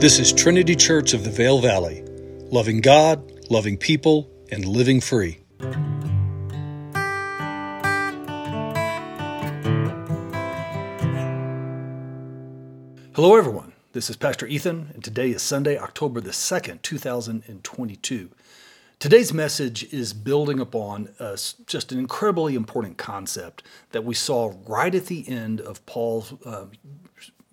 This is Trinity Church of the Vale Valley, loving God, loving people, and living free. Hello, everyone. This is Pastor Ethan, and today is Sunday, October the 2nd, 2022. Today's message is building upon uh, just an incredibly important concept that we saw right at the end of Paul's uh,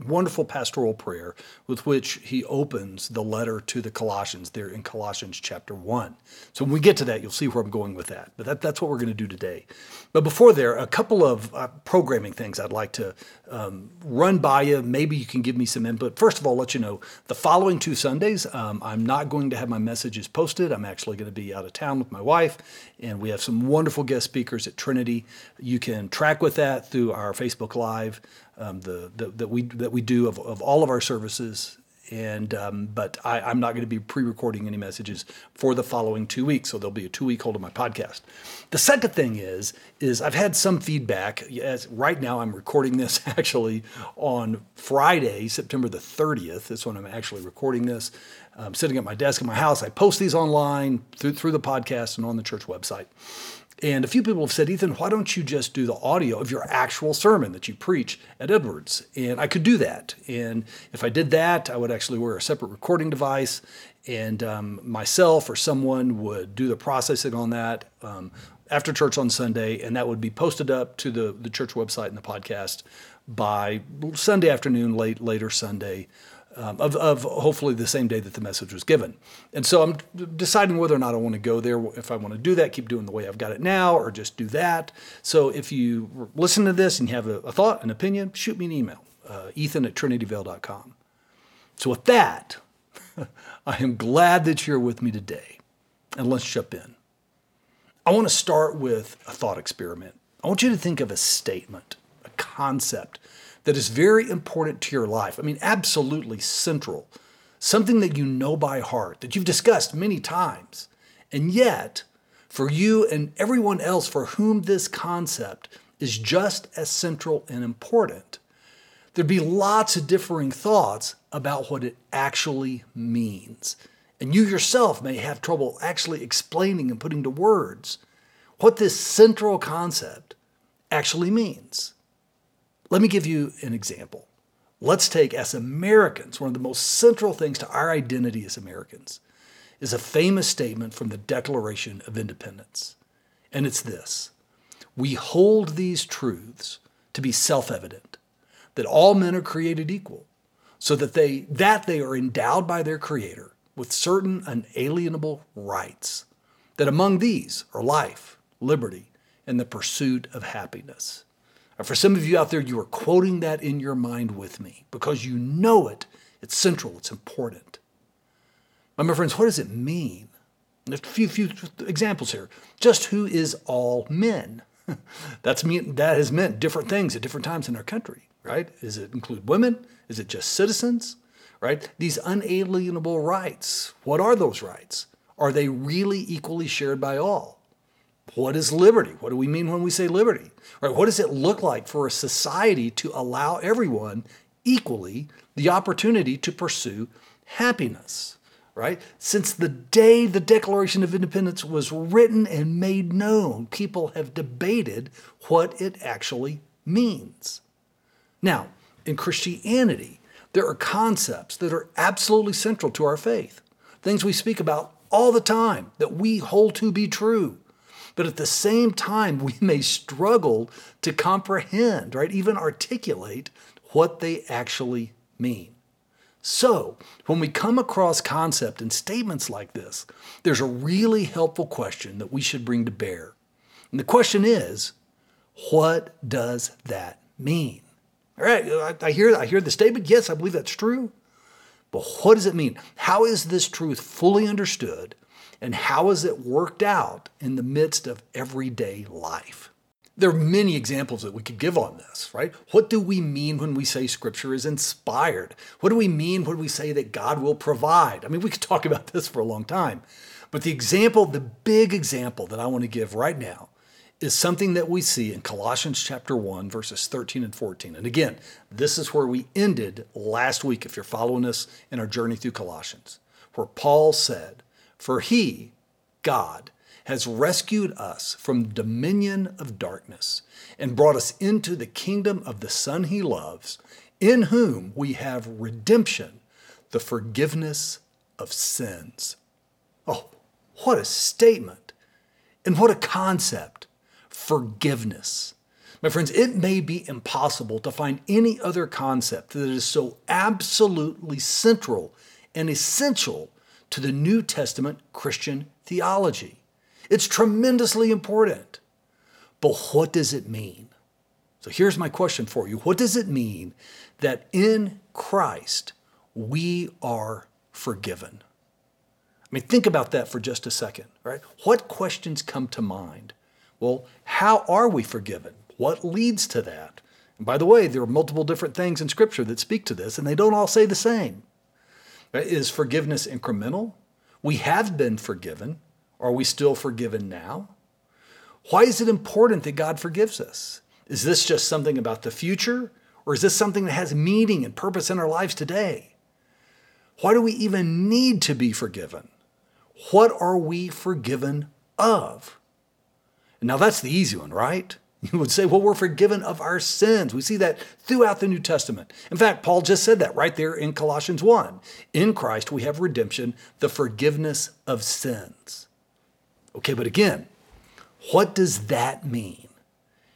wonderful pastoral prayer with which he opens the letter to the Colossians there in Colossians chapter 1. So when we get to that, you'll see where I'm going with that. But that, that's what we're going to do today. But before there, a couple of uh, programming things I'd like to um, run by you. Maybe you can give me some input. First of all, let you know the following two Sundays, um, I'm not going to have my messages posted. I'm actually going to be out of town with my wife, and we have some wonderful guest speakers at Trinity. You can track with that through our Facebook Live um, the, the, that we that we do of, of all of our services. And um, but I, I'm not going to be pre-recording any messages for the following two weeks, so there'll be a two-week hold of my podcast. The second thing is is I've had some feedback. As right now, I'm recording this actually on Friday, September the 30th. That's when I'm actually recording this. I'm sitting at my desk in my house. I post these online through through the podcast and on the church website. And a few people have said, Ethan, why don't you just do the audio of your actual sermon that you preach at Edwards? And I could do that. And if I did that, I would actually wear a separate recording device, and um, myself or someone would do the processing on that um, after church on Sunday, and that would be posted up to the, the church website and the podcast by Sunday afternoon, late later Sunday um, of, of hopefully the same day that the message was given. And so I'm deciding whether or not I want to go there, if I want to do that, keep doing the way I've got it now, or just do that. So if you listen to this and you have a, a thought, an opinion, shoot me an email, uh, ethan at trinityvale.com. So with that, I am glad that you're with me today. And let's jump in. I want to start with a thought experiment. I want you to think of a statement, a concept that is very important to your life. I mean, absolutely central. Something that you know by heart, that you've discussed many times. And yet, for you and everyone else for whom this concept is just as central and important, there'd be lots of differing thoughts about what it actually means. And you yourself may have trouble actually explaining and putting to words what this central concept actually means. Let me give you an example. Let's take, as Americans, one of the most central things to our identity as Americans is a famous statement from the Declaration of Independence. And it's this We hold these truths to be self evident that all men are created equal, so that they, that they are endowed by their Creator with certain unalienable rights, that among these are life, liberty, and the pursuit of happiness. For some of you out there, you are quoting that in your mind with me because you know it. It's central, it's important. My friends, what does it mean? A few, few examples here. Just who is all men? That's mean, that has meant different things at different times in our country, right? Does it include women? Is it just citizens? Right? These unalienable rights. What are those rights? Are they really equally shared by all? What is liberty? What do we mean when we say liberty? Right? What does it look like for a society to allow everyone equally the opportunity to pursue happiness? Right? Since the day the Declaration of Independence was written and made known, people have debated what it actually means. Now, in Christianity, there are concepts that are absolutely central to our faith, things we speak about all the time that we hold to be true. But at the same time, we may struggle to comprehend, right, even articulate what they actually mean. So, when we come across concept and statements like this, there's a really helpful question that we should bring to bear. And the question is, what does that mean? All right, I hear, I hear the statement. Yes, I believe that's true. But what does it mean? How is this truth fully understood and how is it worked out in the midst of everyday life? There are many examples that we could give on this, right? What do we mean when we say scripture is inspired? What do we mean when we say that God will provide? I mean, we could talk about this for a long time. But the example, the big example that I want to give right now is something that we see in Colossians chapter 1, verses 13 and 14. And again, this is where we ended last week, if you're following us in our journey through Colossians, where Paul said, For he, God, has rescued us from dominion of darkness and brought us into the kingdom of the Son he loves, in whom we have redemption, the forgiveness of sins. Oh, what a statement! And what a concept! Forgiveness. My friends, it may be impossible to find any other concept that is so absolutely central and essential to the New Testament Christian theology. It's tremendously important. But what does it mean? So here's my question for you What does it mean that in Christ we are forgiven? I mean, think about that for just a second, right? What questions come to mind? Well, how are we forgiven? What leads to that? And by the way, there are multiple different things in Scripture that speak to this, and they don't all say the same. Is forgiveness incremental? We have been forgiven. Are we still forgiven now? Why is it important that God forgives us? Is this just something about the future? Or is this something that has meaning and purpose in our lives today? Why do we even need to be forgiven? What are we forgiven of? Now, that's the easy one, right? You would say, well, we're forgiven of our sins. We see that throughout the New Testament. In fact, Paul just said that right there in Colossians 1. In Christ, we have redemption, the forgiveness of sins. Okay, but again, what does that mean?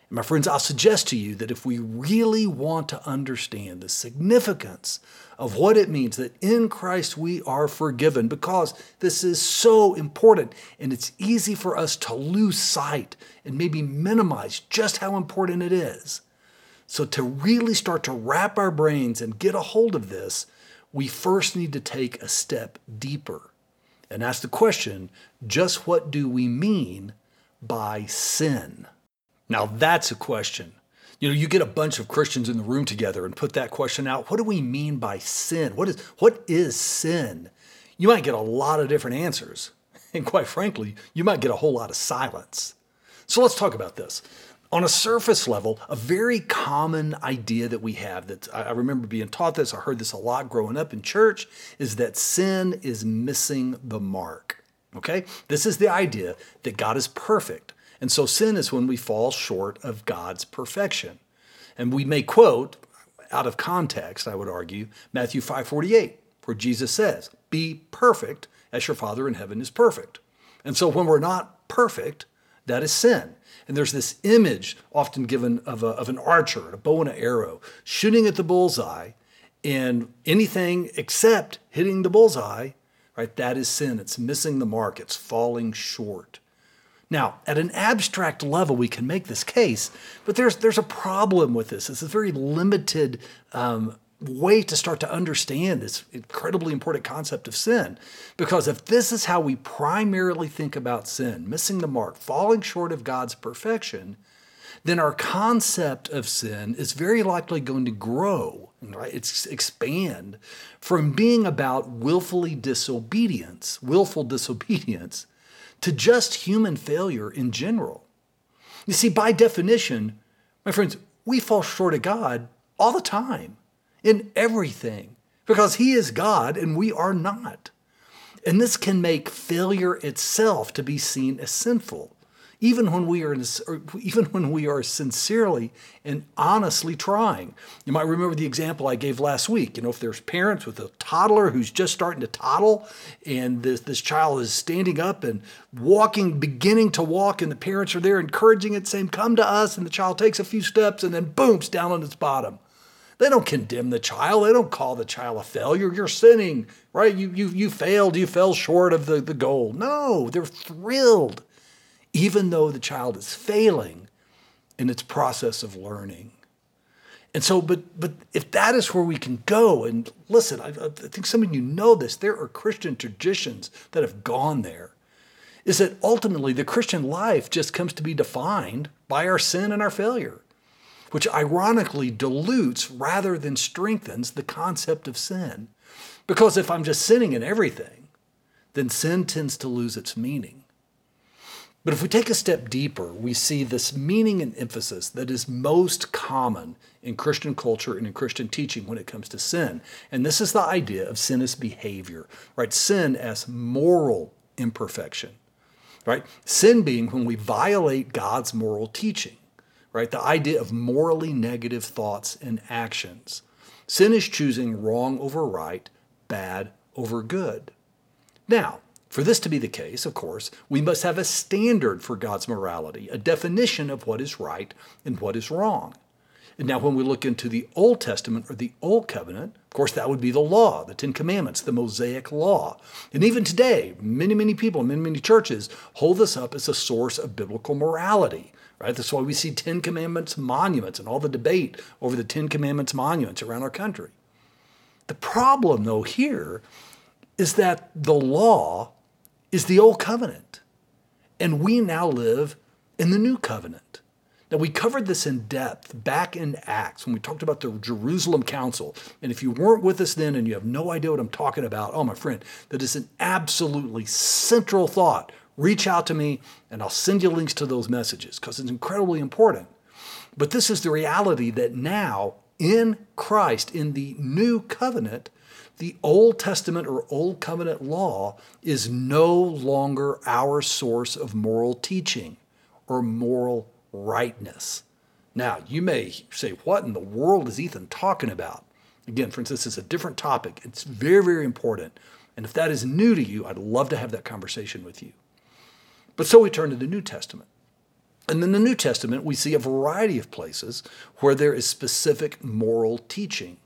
And my friends, I'll suggest to you that if we really want to understand the significance of what it means that in Christ we are forgiven, because this is so important and it's easy for us to lose sight and maybe minimize just how important it is. So, to really start to wrap our brains and get a hold of this, we first need to take a step deeper and ask the question just what do we mean by sin? Now, that's a question. You know, you get a bunch of Christians in the room together and put that question out. What do we mean by sin? What is, what is sin? You might get a lot of different answers. And quite frankly, you might get a whole lot of silence. So let's talk about this. On a surface level, a very common idea that we have that I remember being taught this, I heard this a lot growing up in church, is that sin is missing the mark. Okay? This is the idea that God is perfect. And so sin is when we fall short of God's perfection. And we may quote out of context, I would argue, Matthew 5:48, where Jesus says, "Be perfect as your Father in heaven is perfect." And so when we're not perfect, that is sin. And there's this image often given of, a, of an archer, a bow and an arrow, shooting at the bullseye, and anything except hitting the bullseye, right, that is sin. It's missing the mark, it's falling short. Now, at an abstract level, we can make this case, but there's, there's a problem with this. It's a very limited um, way to start to understand this incredibly important concept of sin. Because if this is how we primarily think about sin, missing the mark, falling short of God's perfection, then our concept of sin is very likely going to grow, right? It's expand from being about willfully disobedience, willful disobedience, to just human failure in general. You see, by definition, my friends, we fall short of God all the time in everything because He is God and we are not. And this can make failure itself to be seen as sinful even when we are even when we are sincerely and honestly trying. You might remember the example I gave last week. You know, if there's parents with a toddler who's just starting to toddle, and this, this child is standing up and walking, beginning to walk, and the parents are there encouraging it, saying, "Come to us," and the child takes a few steps and then boom's down on its bottom. They don't condemn the child. They don't call the child a failure. You're sinning, right? You you you failed. You fell short of the, the goal. No, they're thrilled even though the child is failing in its process of learning. And so, but but if that is where we can go, and listen, I, I think some of you know this, there are Christian traditions that have gone there. Is that ultimately the Christian life just comes to be defined by our sin and our failure, which ironically dilutes rather than strengthens the concept of sin. Because if I'm just sinning in everything, then sin tends to lose its meaning. But if we take a step deeper, we see this meaning and emphasis that is most common in Christian culture and in Christian teaching when it comes to sin. And this is the idea of sin as behavior, right? Sin as moral imperfection, right? Sin being when we violate God's moral teaching, right? The idea of morally negative thoughts and actions. Sin is choosing wrong over right, bad over good. Now, for this to be the case, of course, we must have a standard for God's morality, a definition of what is right and what is wrong. And now, when we look into the Old Testament or the Old Covenant, of course, that would be the law, the Ten Commandments, the Mosaic Law. And even today, many, many people, many, many churches hold this up as a source of biblical morality. Right? That's why we see Ten Commandments monuments and all the debate over the Ten Commandments monuments around our country. The problem, though, here is that the law is the old covenant. And we now live in the new covenant. Now, we covered this in depth back in Acts when we talked about the Jerusalem Council. And if you weren't with us then and you have no idea what I'm talking about, oh, my friend, that is an absolutely central thought. Reach out to me and I'll send you links to those messages because it's incredibly important. But this is the reality that now in Christ, in the new covenant, the Old Testament or Old Covenant law is no longer our source of moral teaching or moral rightness. Now, you may say, What in the world is Ethan talking about? Again, friends, this is a different topic. It's very, very important. And if that is new to you, I'd love to have that conversation with you. But so we turn to the New Testament. And in the New Testament, we see a variety of places where there is specific moral teaching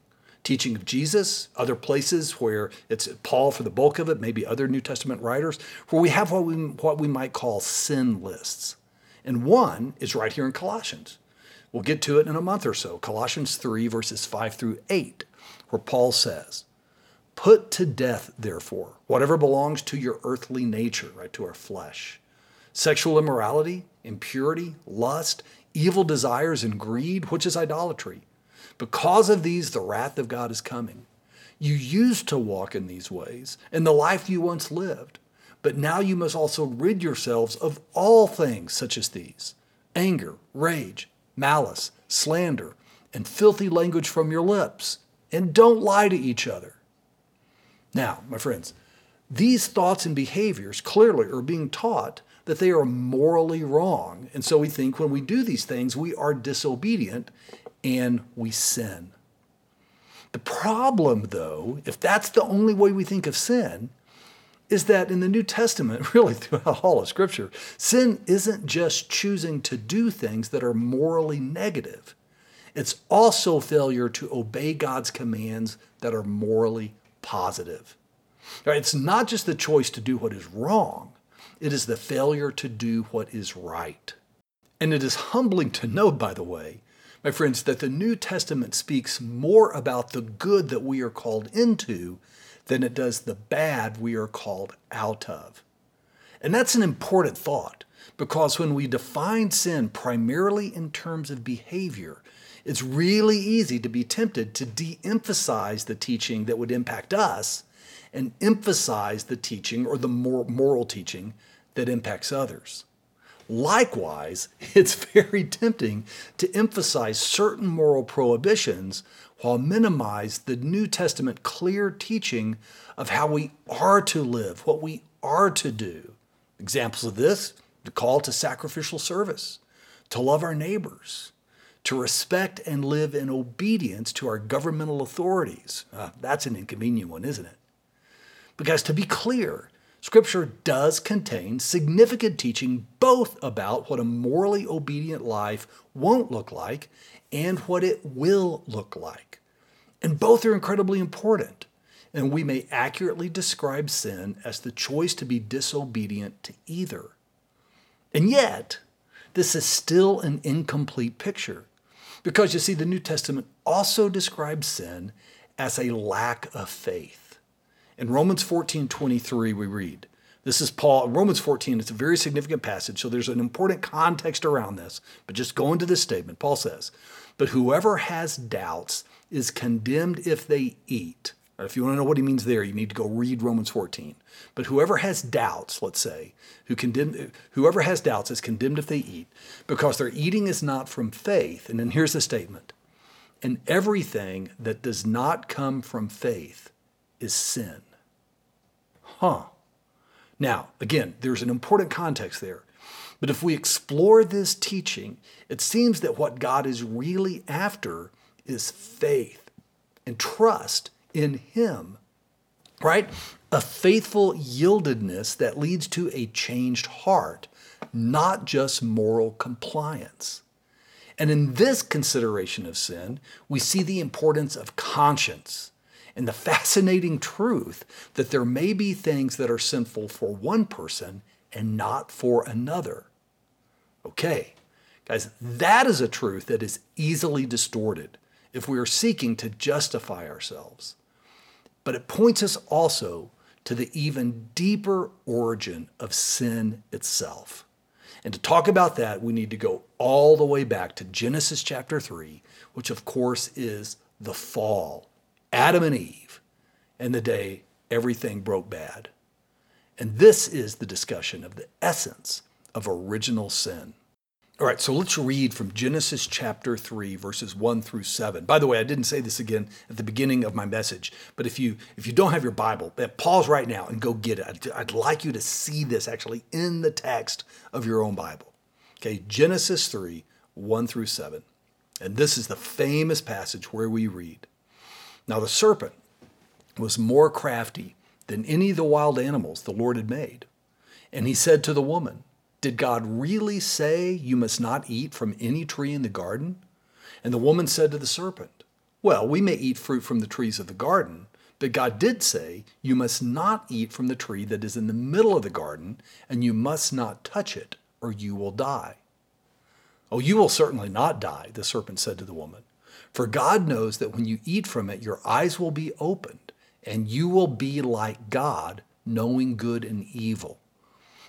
teaching of Jesus, other places where it's Paul for the bulk of it, maybe other New Testament writers, where we have what we, what we might call sin lists. And one is right here in Colossians. We'll get to it in a month or so. Colossians 3, verses 5 through 8, where Paul says, Put to death, therefore, whatever belongs to your earthly nature, right, to our flesh sexual immorality, impurity, lust, evil desires, and greed, which is idolatry. Because of these, the wrath of God is coming. You used to walk in these ways in the life you once lived, but now you must also rid yourselves of all things such as these anger, rage, malice, slander, and filthy language from your lips. And don't lie to each other. Now, my friends, these thoughts and behaviors clearly are being taught that they are morally wrong. And so we think when we do these things, we are disobedient and we sin. The problem, though, if that's the only way we think of sin, is that in the New Testament, really throughout all of Scripture, sin isn't just choosing to do things that are morally negative. It's also failure to obey God's commands that are morally positive. Right? It's not just the choice to do what is wrong, it is the failure to do what is right. And it is humbling to note, by the way, my friends, that the New Testament speaks more about the good that we are called into than it does the bad we are called out of. And that's an important thought because when we define sin primarily in terms of behavior, it's really easy to be tempted to de emphasize the teaching that would impact us and emphasize the teaching or the moral teaching that impacts others. Likewise, it's very tempting to emphasize certain moral prohibitions while minimize the New Testament clear teaching of how we are to live, what we are to do. Examples of this the call to sacrificial service, to love our neighbors, to respect and live in obedience to our governmental authorities. Uh, that's an inconvenient one, isn't it? Because to be clear, Scripture does contain significant teaching both about what a morally obedient life won't look like and what it will look like. And both are incredibly important. And we may accurately describe sin as the choice to be disobedient to either. And yet, this is still an incomplete picture. Because you see, the New Testament also describes sin as a lack of faith. In Romans 14 23, we read, this is Paul, Romans 14, it's a very significant passage, so there's an important context around this. But just go into this statement. Paul says, But whoever has doubts is condemned if they eat, If you want to know what he means there, you need to go read Romans 14. But whoever has doubts, let's say, who condemn, whoever has doubts is condemned if they eat, because their eating is not from faith. And then here's the statement and everything that does not come from faith is sin. Huh. Now, again, there's an important context there. But if we explore this teaching, it seems that what God is really after is faith and trust in Him, right? A faithful yieldedness that leads to a changed heart, not just moral compliance. And in this consideration of sin, we see the importance of conscience and the fascinating truth that there may be things that are sinful for one person and not for another. Okay, guys, that is a truth that is easily distorted if we are seeking to justify ourselves. But it points us also to the even deeper origin of sin itself. And to talk about that, we need to go all the way back to Genesis chapter 3, which of course is the fall, Adam and Eve, and the day everything broke bad. And this is the discussion of the essence of original sin. All right, so let's read from Genesis chapter 3 verses 1 through 7. By the way, I didn't say this again at the beginning of my message, but if you if you don't have your Bible, eh, pause right now and go get it. I'd, I'd like you to see this actually in the text of your own Bible. Okay, Genesis 3 1 through 7. And this is the famous passage where we read, Now the serpent was more crafty than any of the wild animals the Lord had made. And he said to the woman, did God really say you must not eat from any tree in the garden? And the woman said to the serpent, Well, we may eat fruit from the trees of the garden, but God did say, You must not eat from the tree that is in the middle of the garden, and you must not touch it, or you will die. Oh, you will certainly not die, the serpent said to the woman. For God knows that when you eat from it, your eyes will be opened, and you will be like God, knowing good and evil.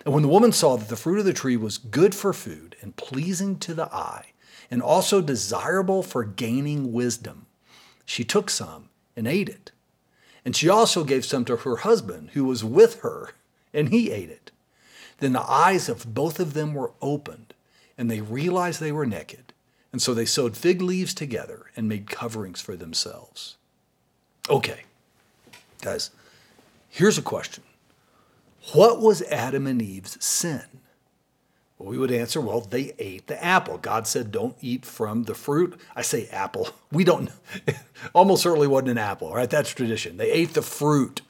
And when the woman saw that the fruit of the tree was good for food and pleasing to the eye, and also desirable for gaining wisdom, she took some and ate it. And she also gave some to her husband who was with her, and he ate it. Then the eyes of both of them were opened, and they realized they were naked. And so they sewed fig leaves together and made coverings for themselves. Okay, guys, here's a question what was Adam and Eve's sin? Well, we would answer, well, they ate the apple. God said, don't eat from the fruit. I say apple. We don't, almost certainly wasn't an apple, right? That's tradition. They ate the fruit,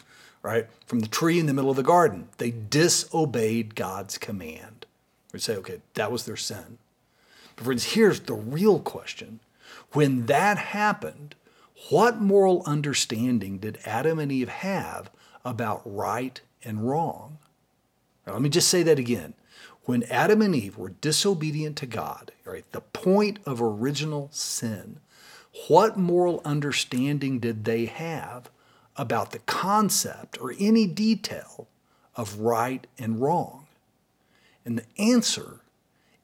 right, from the tree in the middle of the garden. They disobeyed God's command. We'd say, okay, that was their sin. But friends, here's the real question. When that happened, what moral understanding did Adam and Eve have about right and wrong. Now, let me just say that again. When Adam and Eve were disobedient to God, right, the point of original sin, what moral understanding did they have about the concept or any detail of right and wrong? And the answer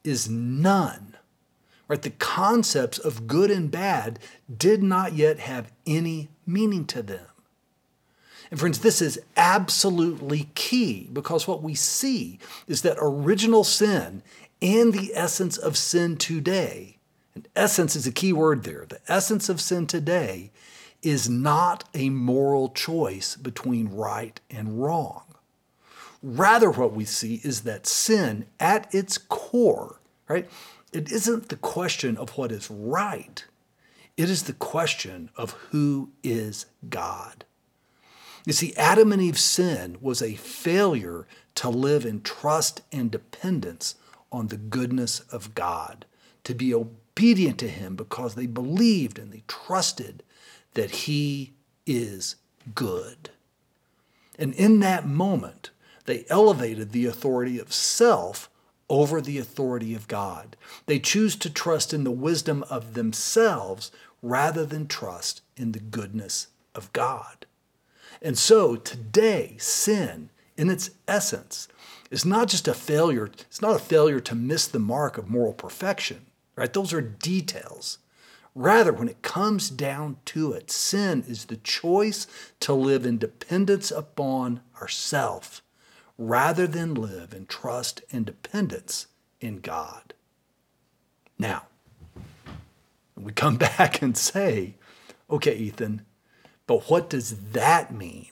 is none. Right? The concepts of good and bad did not yet have any meaning to them. And friends, this is absolutely key because what we see is that original sin and the essence of sin today, and essence is a key word there, the essence of sin today is not a moral choice between right and wrong. Rather, what we see is that sin at its core, right, it isn't the question of what is right, it is the question of who is God. You see, Adam and Eve's sin was a failure to live in trust and dependence on the goodness of God, to be obedient to Him because they believed and they trusted that He is good. And in that moment, they elevated the authority of self over the authority of God. They choose to trust in the wisdom of themselves rather than trust in the goodness of God. And so today, sin, in its essence, is not just a failure, it's not a failure to miss the mark of moral perfection, right? Those are details, Rather, when it comes down to it, sin is the choice to live in dependence upon ourself rather than live in trust and dependence in God. Now, we come back and say, okay, Ethan, but what does that mean?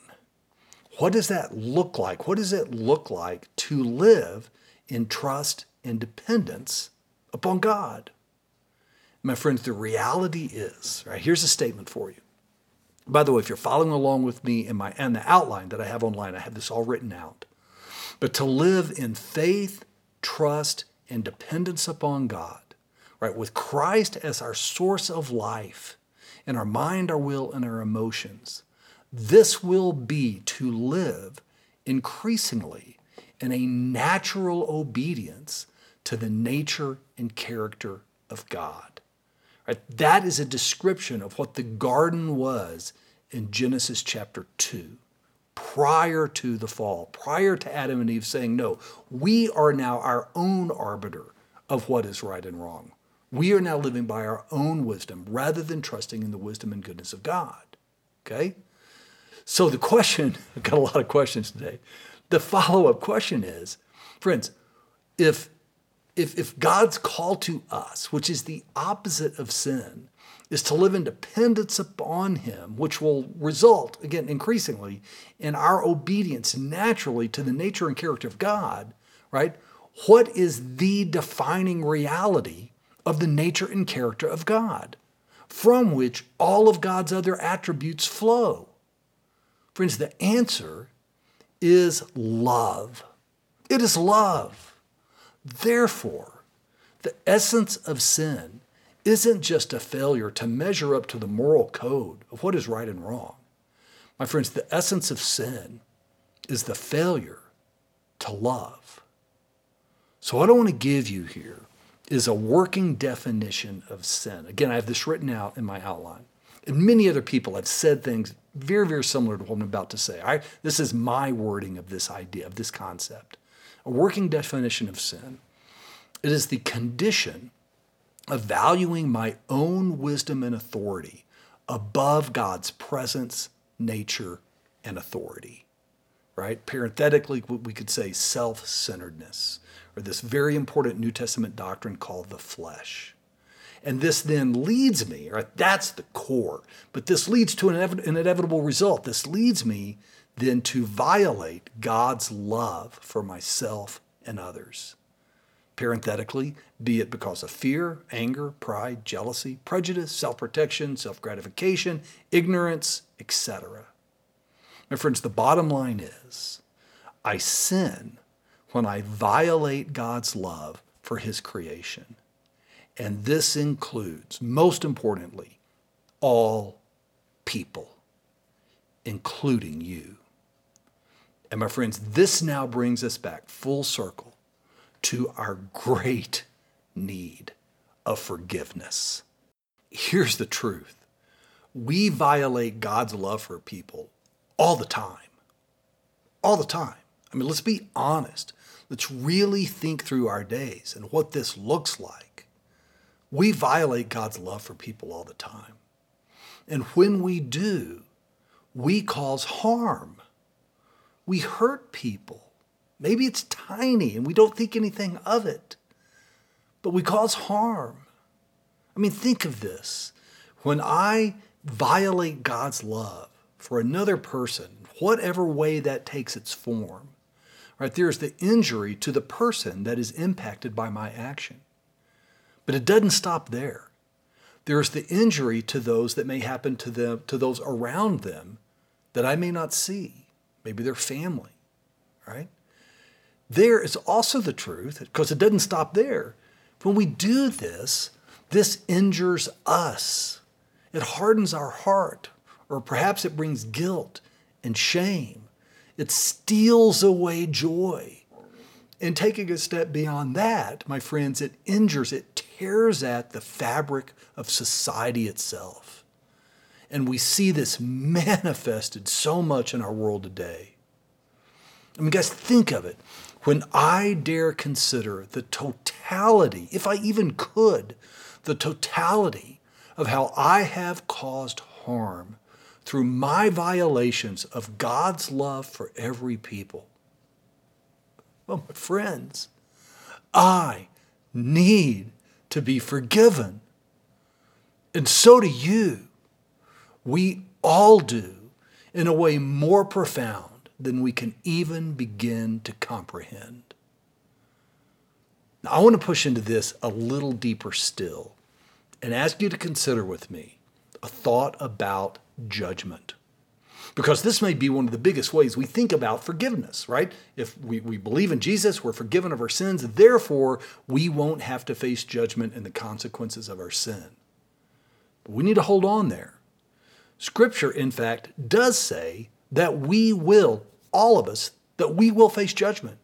What does that look like? What does it look like to live in trust and dependence upon God? My friends, the reality is, right, here's a statement for you. By the way, if you're following along with me in my and the outline that I have online, I have this all written out. But to live in faith, trust, and dependence upon God, right, with Christ as our source of life, in our mind, our will, and our emotions, this will be to live increasingly in a natural obedience to the nature and character of God. Right? That is a description of what the garden was in Genesis chapter 2, prior to the fall, prior to Adam and Eve saying, No, we are now our own arbiter of what is right and wrong. We are now living by our own wisdom rather than trusting in the wisdom and goodness of God. Okay? So the question, I've got a lot of questions today. The follow-up question is, friends, if if, if God's call to us, which is the opposite of sin, is to live in dependence upon Him, which will result, again, increasingly, in our obedience naturally to the nature and character of God, right? What is the defining reality of the nature and character of God, from which all of God's other attributes flow? Friends, the answer is love. It is love. Therefore, the essence of sin isn't just a failure to measure up to the moral code of what is right and wrong. My friends, the essence of sin is the failure to love. So, what I want to give you here is a working definition of sin. Again, I have this written out in my outline. And many other people have said things very, very similar to what I'm about to say. I, this is my wording of this idea, of this concept. A working definition of sin. It is the condition of valuing my own wisdom and authority above God's presence, nature, and authority. Right? Parenthetically, we could say self centeredness, or this very important New Testament doctrine called the flesh. And this then leads me, right? That's the core. But this leads to an, an inevitable result. This leads me then to violate God's love for myself and others. Parenthetically, be it because of fear, anger, pride, jealousy, prejudice, self protection, self gratification, ignorance, etc. My friends, the bottom line is I sin when I violate God's love for His creation. And this includes, most importantly, all people, including you. And my friends, this now brings us back full circle to our great need of forgiveness. Here's the truth we violate God's love for people all the time. All the time. I mean, let's be honest. Let's really think through our days and what this looks like. We violate God's love for people all the time. And when we do, we cause harm. We hurt people. Maybe it's tiny and we don't think anything of it, but we cause harm. I mean, think of this. When I violate God's love for another person, whatever way that takes its form, right, there's the injury to the person that is impacted by my action. But it doesn't stop there. There's the injury to those that may happen to them, to those around them that I may not see, maybe their family, right? There is also the truth, because it doesn't stop there. When we do this, this injures us. It hardens our heart, or perhaps it brings guilt and shame. It steals away joy. And taking a step beyond that, my friends, it injures, it tears at the fabric of society itself. And we see this manifested so much in our world today. I mean, guys, think of it. When I dare consider the totality, if I even could, the totality of how I have caused harm through my violations of God's love for every people. Well, my friends, I need to be forgiven. And so do you. We all do in a way more profound than we can even begin to comprehend. Now, I want to push into this a little deeper still and ask you to consider with me a thought about judgment. Because this may be one of the biggest ways we think about forgiveness, right? If we, we believe in Jesus, we're forgiven of our sins, therefore, we won't have to face judgment and the consequences of our sin. But we need to hold on there. Scripture, in fact, does say that we will, all of us, that we will face judgment.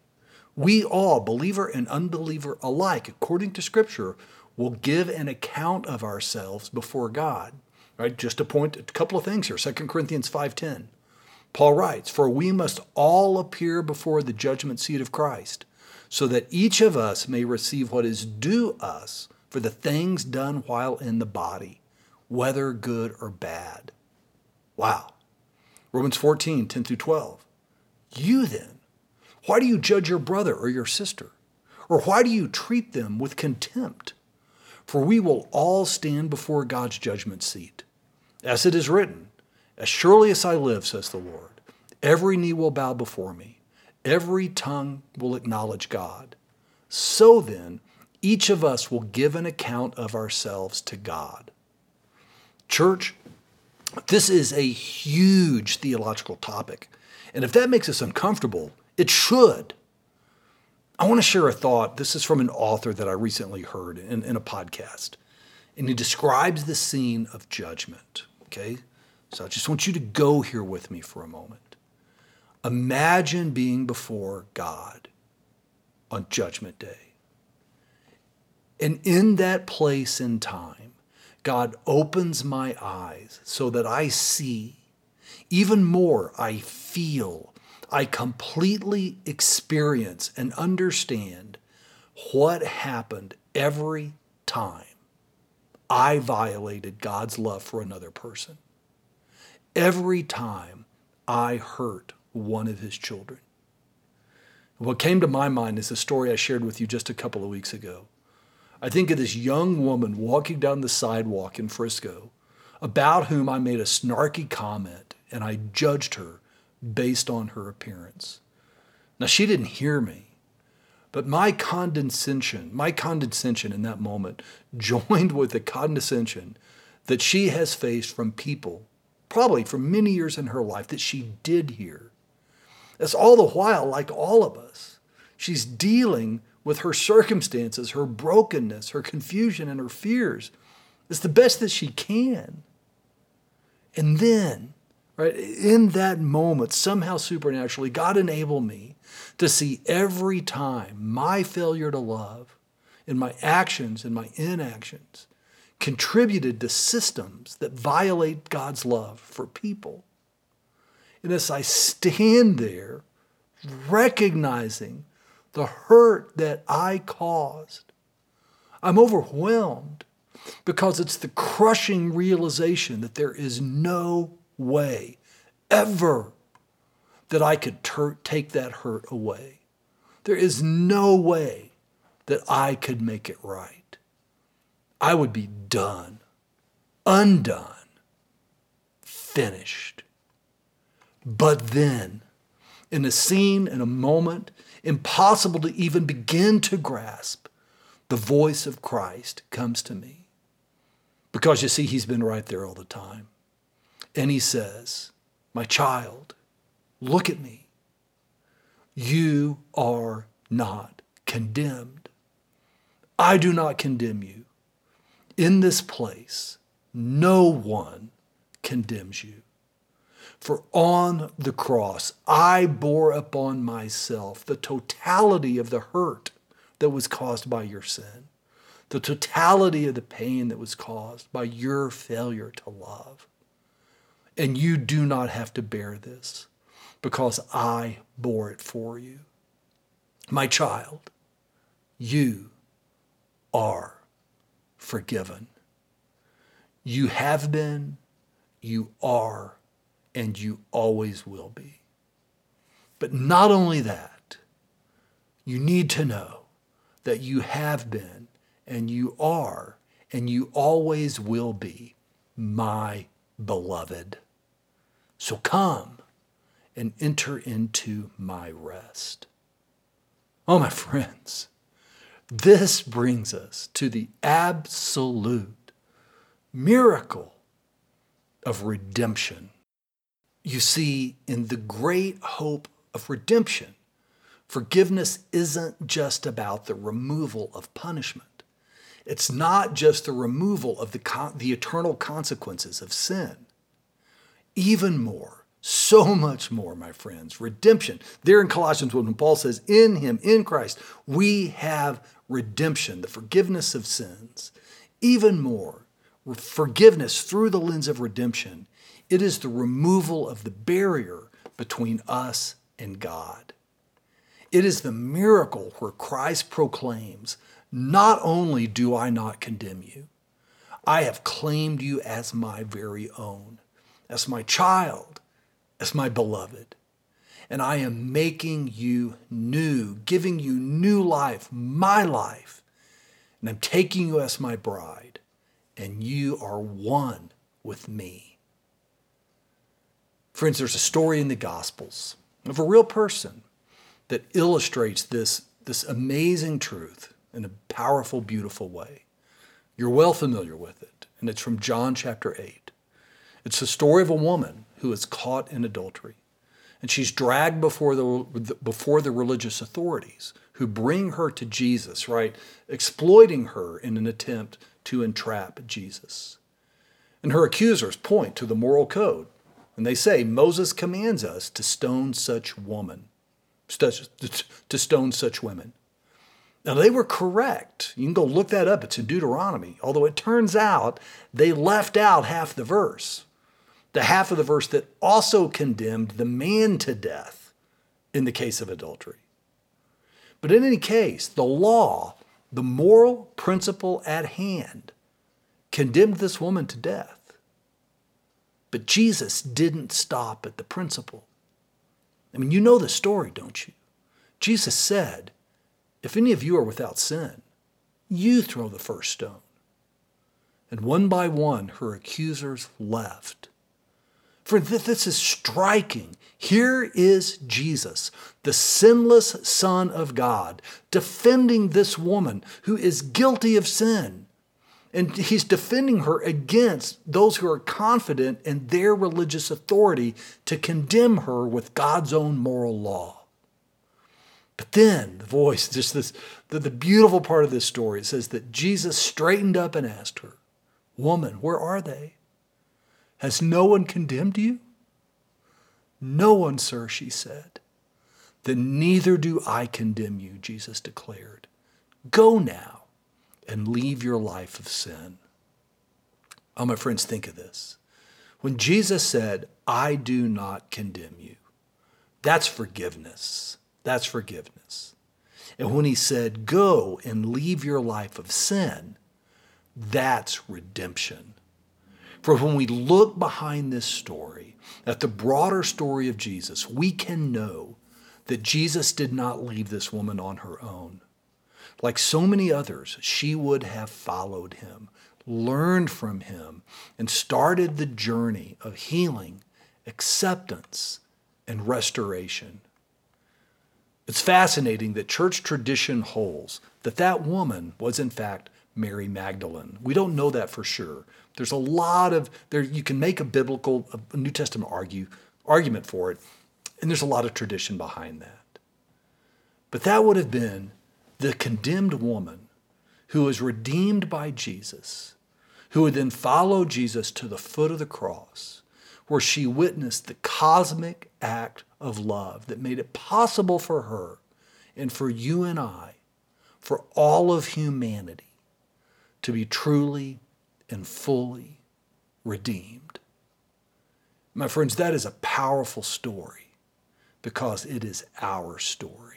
We all, believer and unbeliever alike, according to Scripture, will give an account of ourselves before God. Right? Just to point a couple of things here. 2 Corinthians 5:10. Paul writes, "For we must all appear before the judgment seat of Christ, so that each of us may receive what is due us for the things done while in the body, whether good or bad." Wow. Romans 14, 10 through 12. You then, why do you judge your brother or your sister? Or why do you treat them with contempt? For we will all stand before God's judgment seat. As it is written, As surely as I live, says the Lord, every knee will bow before me, every tongue will acknowledge God. So then, each of us will give an account of ourselves to God. Church, this is a huge theological topic. And if that makes us uncomfortable, it should. I want to share a thought. This is from an author that I recently heard in, in a podcast. And he describes the scene of judgment. Okay? So I just want you to go here with me for a moment. Imagine being before God on Judgment Day. And in that place and time, God opens my eyes so that I see. Even more, I feel I completely experience and understand what happened every time I violated God's love for another person. Every time I hurt one of his children. What came to my mind is a story I shared with you just a couple of weeks ago. I think of this young woman walking down the sidewalk in Frisco about whom I made a snarky comment and I judged her based on her appearance. Now, she didn't hear me, but my condescension, my condescension in that moment joined with the condescension that she has faced from people, probably for many years in her life, that she did hear. That's all the while, like all of us, she's dealing with her circumstances, her brokenness, her confusion, and her fears. It's the best that she can. And then Right? In that moment, somehow supernaturally, God enabled me to see every time my failure to love in my actions and my inactions contributed to systems that violate God's love for people. And as I stand there recognizing the hurt that I caused, I'm overwhelmed because it's the crushing realization that there is no way ever that I could ter- take that hurt away. There is no way that I could make it right. I would be done, undone, finished. But then, in a scene, in a moment, impossible to even begin to grasp, the voice of Christ comes to me. Because you see, he's been right there all the time. And he says, My child, look at me. You are not condemned. I do not condemn you. In this place, no one condemns you. For on the cross, I bore upon myself the totality of the hurt that was caused by your sin, the totality of the pain that was caused by your failure to love. And you do not have to bear this because I bore it for you. My child, you are forgiven. You have been, you are, and you always will be. But not only that, you need to know that you have been, and you are, and you always will be my beloved. So come and enter into my rest. Oh, my friends, this brings us to the absolute miracle of redemption. You see, in the great hope of redemption, forgiveness isn't just about the removal of punishment. It's not just the removal of the, con- the eternal consequences of sin. Even more, so much more, my friends. Redemption. There in Colossians, when Paul says, In him, in Christ, we have redemption, the forgiveness of sins. Even more, forgiveness through the lens of redemption. It is the removal of the barrier between us and God. It is the miracle where Christ proclaims, Not only do I not condemn you, I have claimed you as my very own, as my child as my beloved. And I am making you new, giving you new life, my life. And I'm taking you as my bride, and you are one with me. Friends, there's a story in the Gospels of a real person that illustrates this, this amazing truth in a powerful, beautiful way. You're well familiar with it, and it's from John chapter 8. It's the story of a woman who is caught in adultery. And she's dragged before the, before the religious authorities who bring her to Jesus, right? Exploiting her in an attempt to entrap Jesus. And her accusers point to the moral code. And they say, Moses commands us to stone such woman, to stone such women. Now, they were correct. You can go look that up. It's in Deuteronomy. Although it turns out they left out half the verse the half of the verse that also condemned the man to death in the case of adultery. But in any case, the law, the moral principle at hand, condemned this woman to death. But Jesus didn't stop at the principle. I mean, you know the story, don't you? Jesus said, If any of you are without sin, you throw the first stone. And one by one, her accusers left for this is striking. Here is Jesus, the sinless Son of God, defending this woman who is guilty of sin. And he's defending her against those who are confident in their religious authority to condemn her with God's own moral law. But then the voice, just this, the, the beautiful part of this story, it says that Jesus straightened up and asked her, Woman, where are they? Has no one condemned you? No one, sir, she said. Then neither do I condemn you, Jesus declared. Go now and leave your life of sin. Oh, my friends, think of this. When Jesus said, I do not condemn you, that's forgiveness. That's forgiveness. And when he said, Go and leave your life of sin, that's redemption. For when we look behind this story, at the broader story of Jesus, we can know that Jesus did not leave this woman on her own. Like so many others, she would have followed him, learned from him, and started the journey of healing, acceptance, and restoration. It's fascinating that church tradition holds that that woman was, in fact, Mary Magdalene. We don't know that for sure. There's a lot of there. You can make a biblical, a New Testament argue argument for it, and there's a lot of tradition behind that. But that would have been the condemned woman who was redeemed by Jesus, who would then follow Jesus to the foot of the cross, where she witnessed the cosmic act of love that made it possible for her and for you and I, for all of humanity to be truly and fully redeemed. My friends, that is a powerful story because it is our story.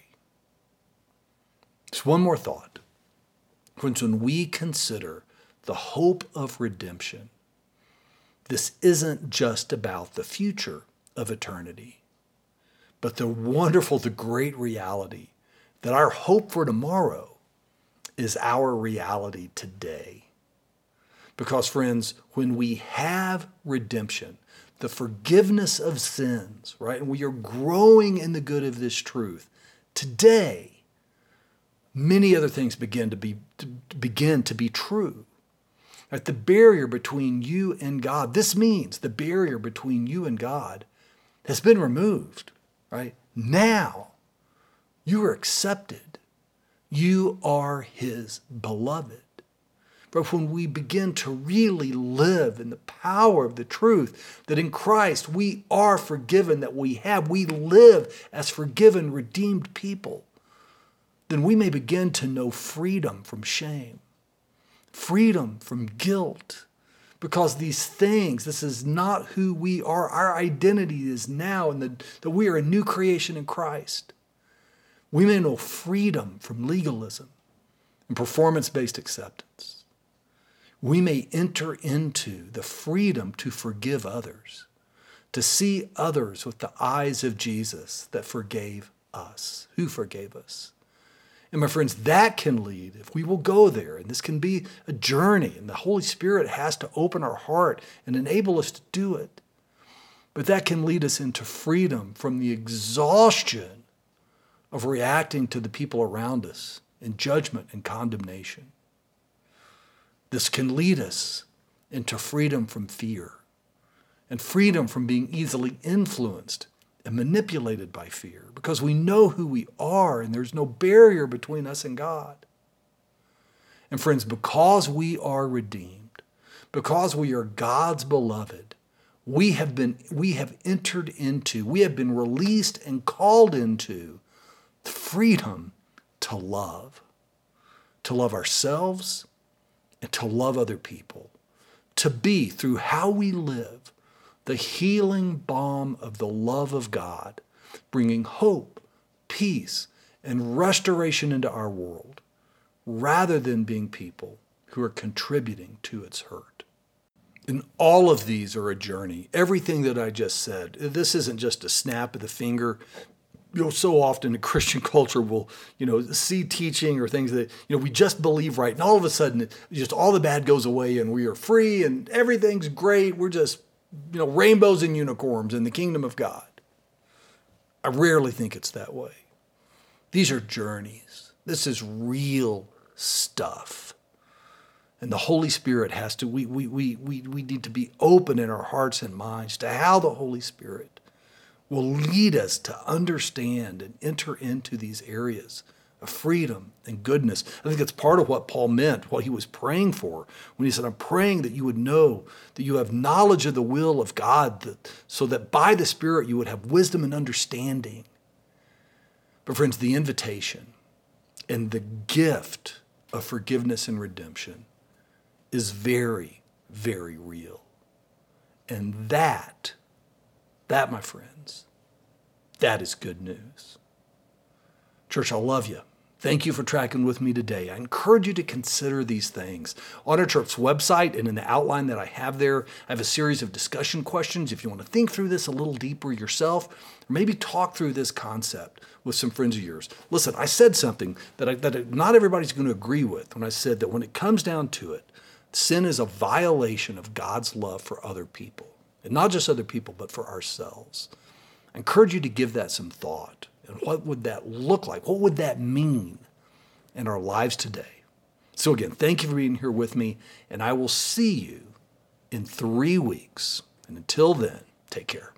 Just one more thought. Friends, when we consider the hope of redemption, this isn't just about the future of eternity, but the wonderful, the great reality that our hope for tomorrow is our reality today. Because, friends, when we have redemption, the forgiveness of sins, right, and we are growing in the good of this truth, today, many other things begin to be, to begin to be true. Right? The barrier between you and God, this means the barrier between you and God has been removed, right? Now you are accepted. You are his beloved. But when we begin to really live in the power of the truth that in Christ we are forgiven, that we have, we live as forgiven, redeemed people, then we may begin to know freedom from shame, freedom from guilt. Because these things, this is not who we are. Our identity is now, and that we are a new creation in Christ. We may know freedom from legalism and performance based acceptance we may enter into the freedom to forgive others, to see others with the eyes of Jesus that forgave us, who forgave us. And my friends, that can lead, if we will go there, and this can be a journey, and the Holy Spirit has to open our heart and enable us to do it. But that can lead us into freedom from the exhaustion of reacting to the people around us in judgment and condemnation. This can lead us into freedom from fear and freedom from being easily influenced and manipulated by fear because we know who we are and there's no barrier between us and God. And friends, because we are redeemed, because we are God's beloved, we have been we have entered into, we have been released and called into freedom to love. To love ourselves and to love other people, to be, through how we live, the healing balm of the love of God, bringing hope, peace, and restoration into our world, rather than being people who are contributing to its hurt. And all of these are a journey. Everything that I just said, this isn't just a snap of the finger you know, so often in Christian culture will, you know, see teaching or things that, you know, we just believe right. And all of a sudden, just all the bad goes away and we are free and everything's great. We're just, you know, rainbows and unicorns in the kingdom of God. I rarely think it's that way. These are journeys. This is real stuff. And the Holy Spirit has to, we, we, we, we, we need to be open in our hearts and minds to how the Holy Spirit will lead us to understand and enter into these areas of freedom and goodness. I think that's part of what Paul meant, what he was praying for when he said, I'm praying that you would know that you have knowledge of the will of God, that, so that by the Spirit you would have wisdom and understanding. But, friends, the invitation and the gift of forgiveness and redemption is very, very real. And that that, my friends, that is good news. Church, I love you. Thank you for tracking with me today. I encourage you to consider these things. On our website and in the outline that I have there, I have a series of discussion questions if you want to think through this a little deeper yourself, or maybe talk through this concept with some friends of yours. Listen, I said something that, I, that not everybody's going to agree with when I said that when it comes down to it, sin is a violation of God's love for other people. And not just other people, but for ourselves. I encourage you to give that some thought. And what would that look like? What would that mean in our lives today? So, again, thank you for being here with me, and I will see you in three weeks. And until then, take care.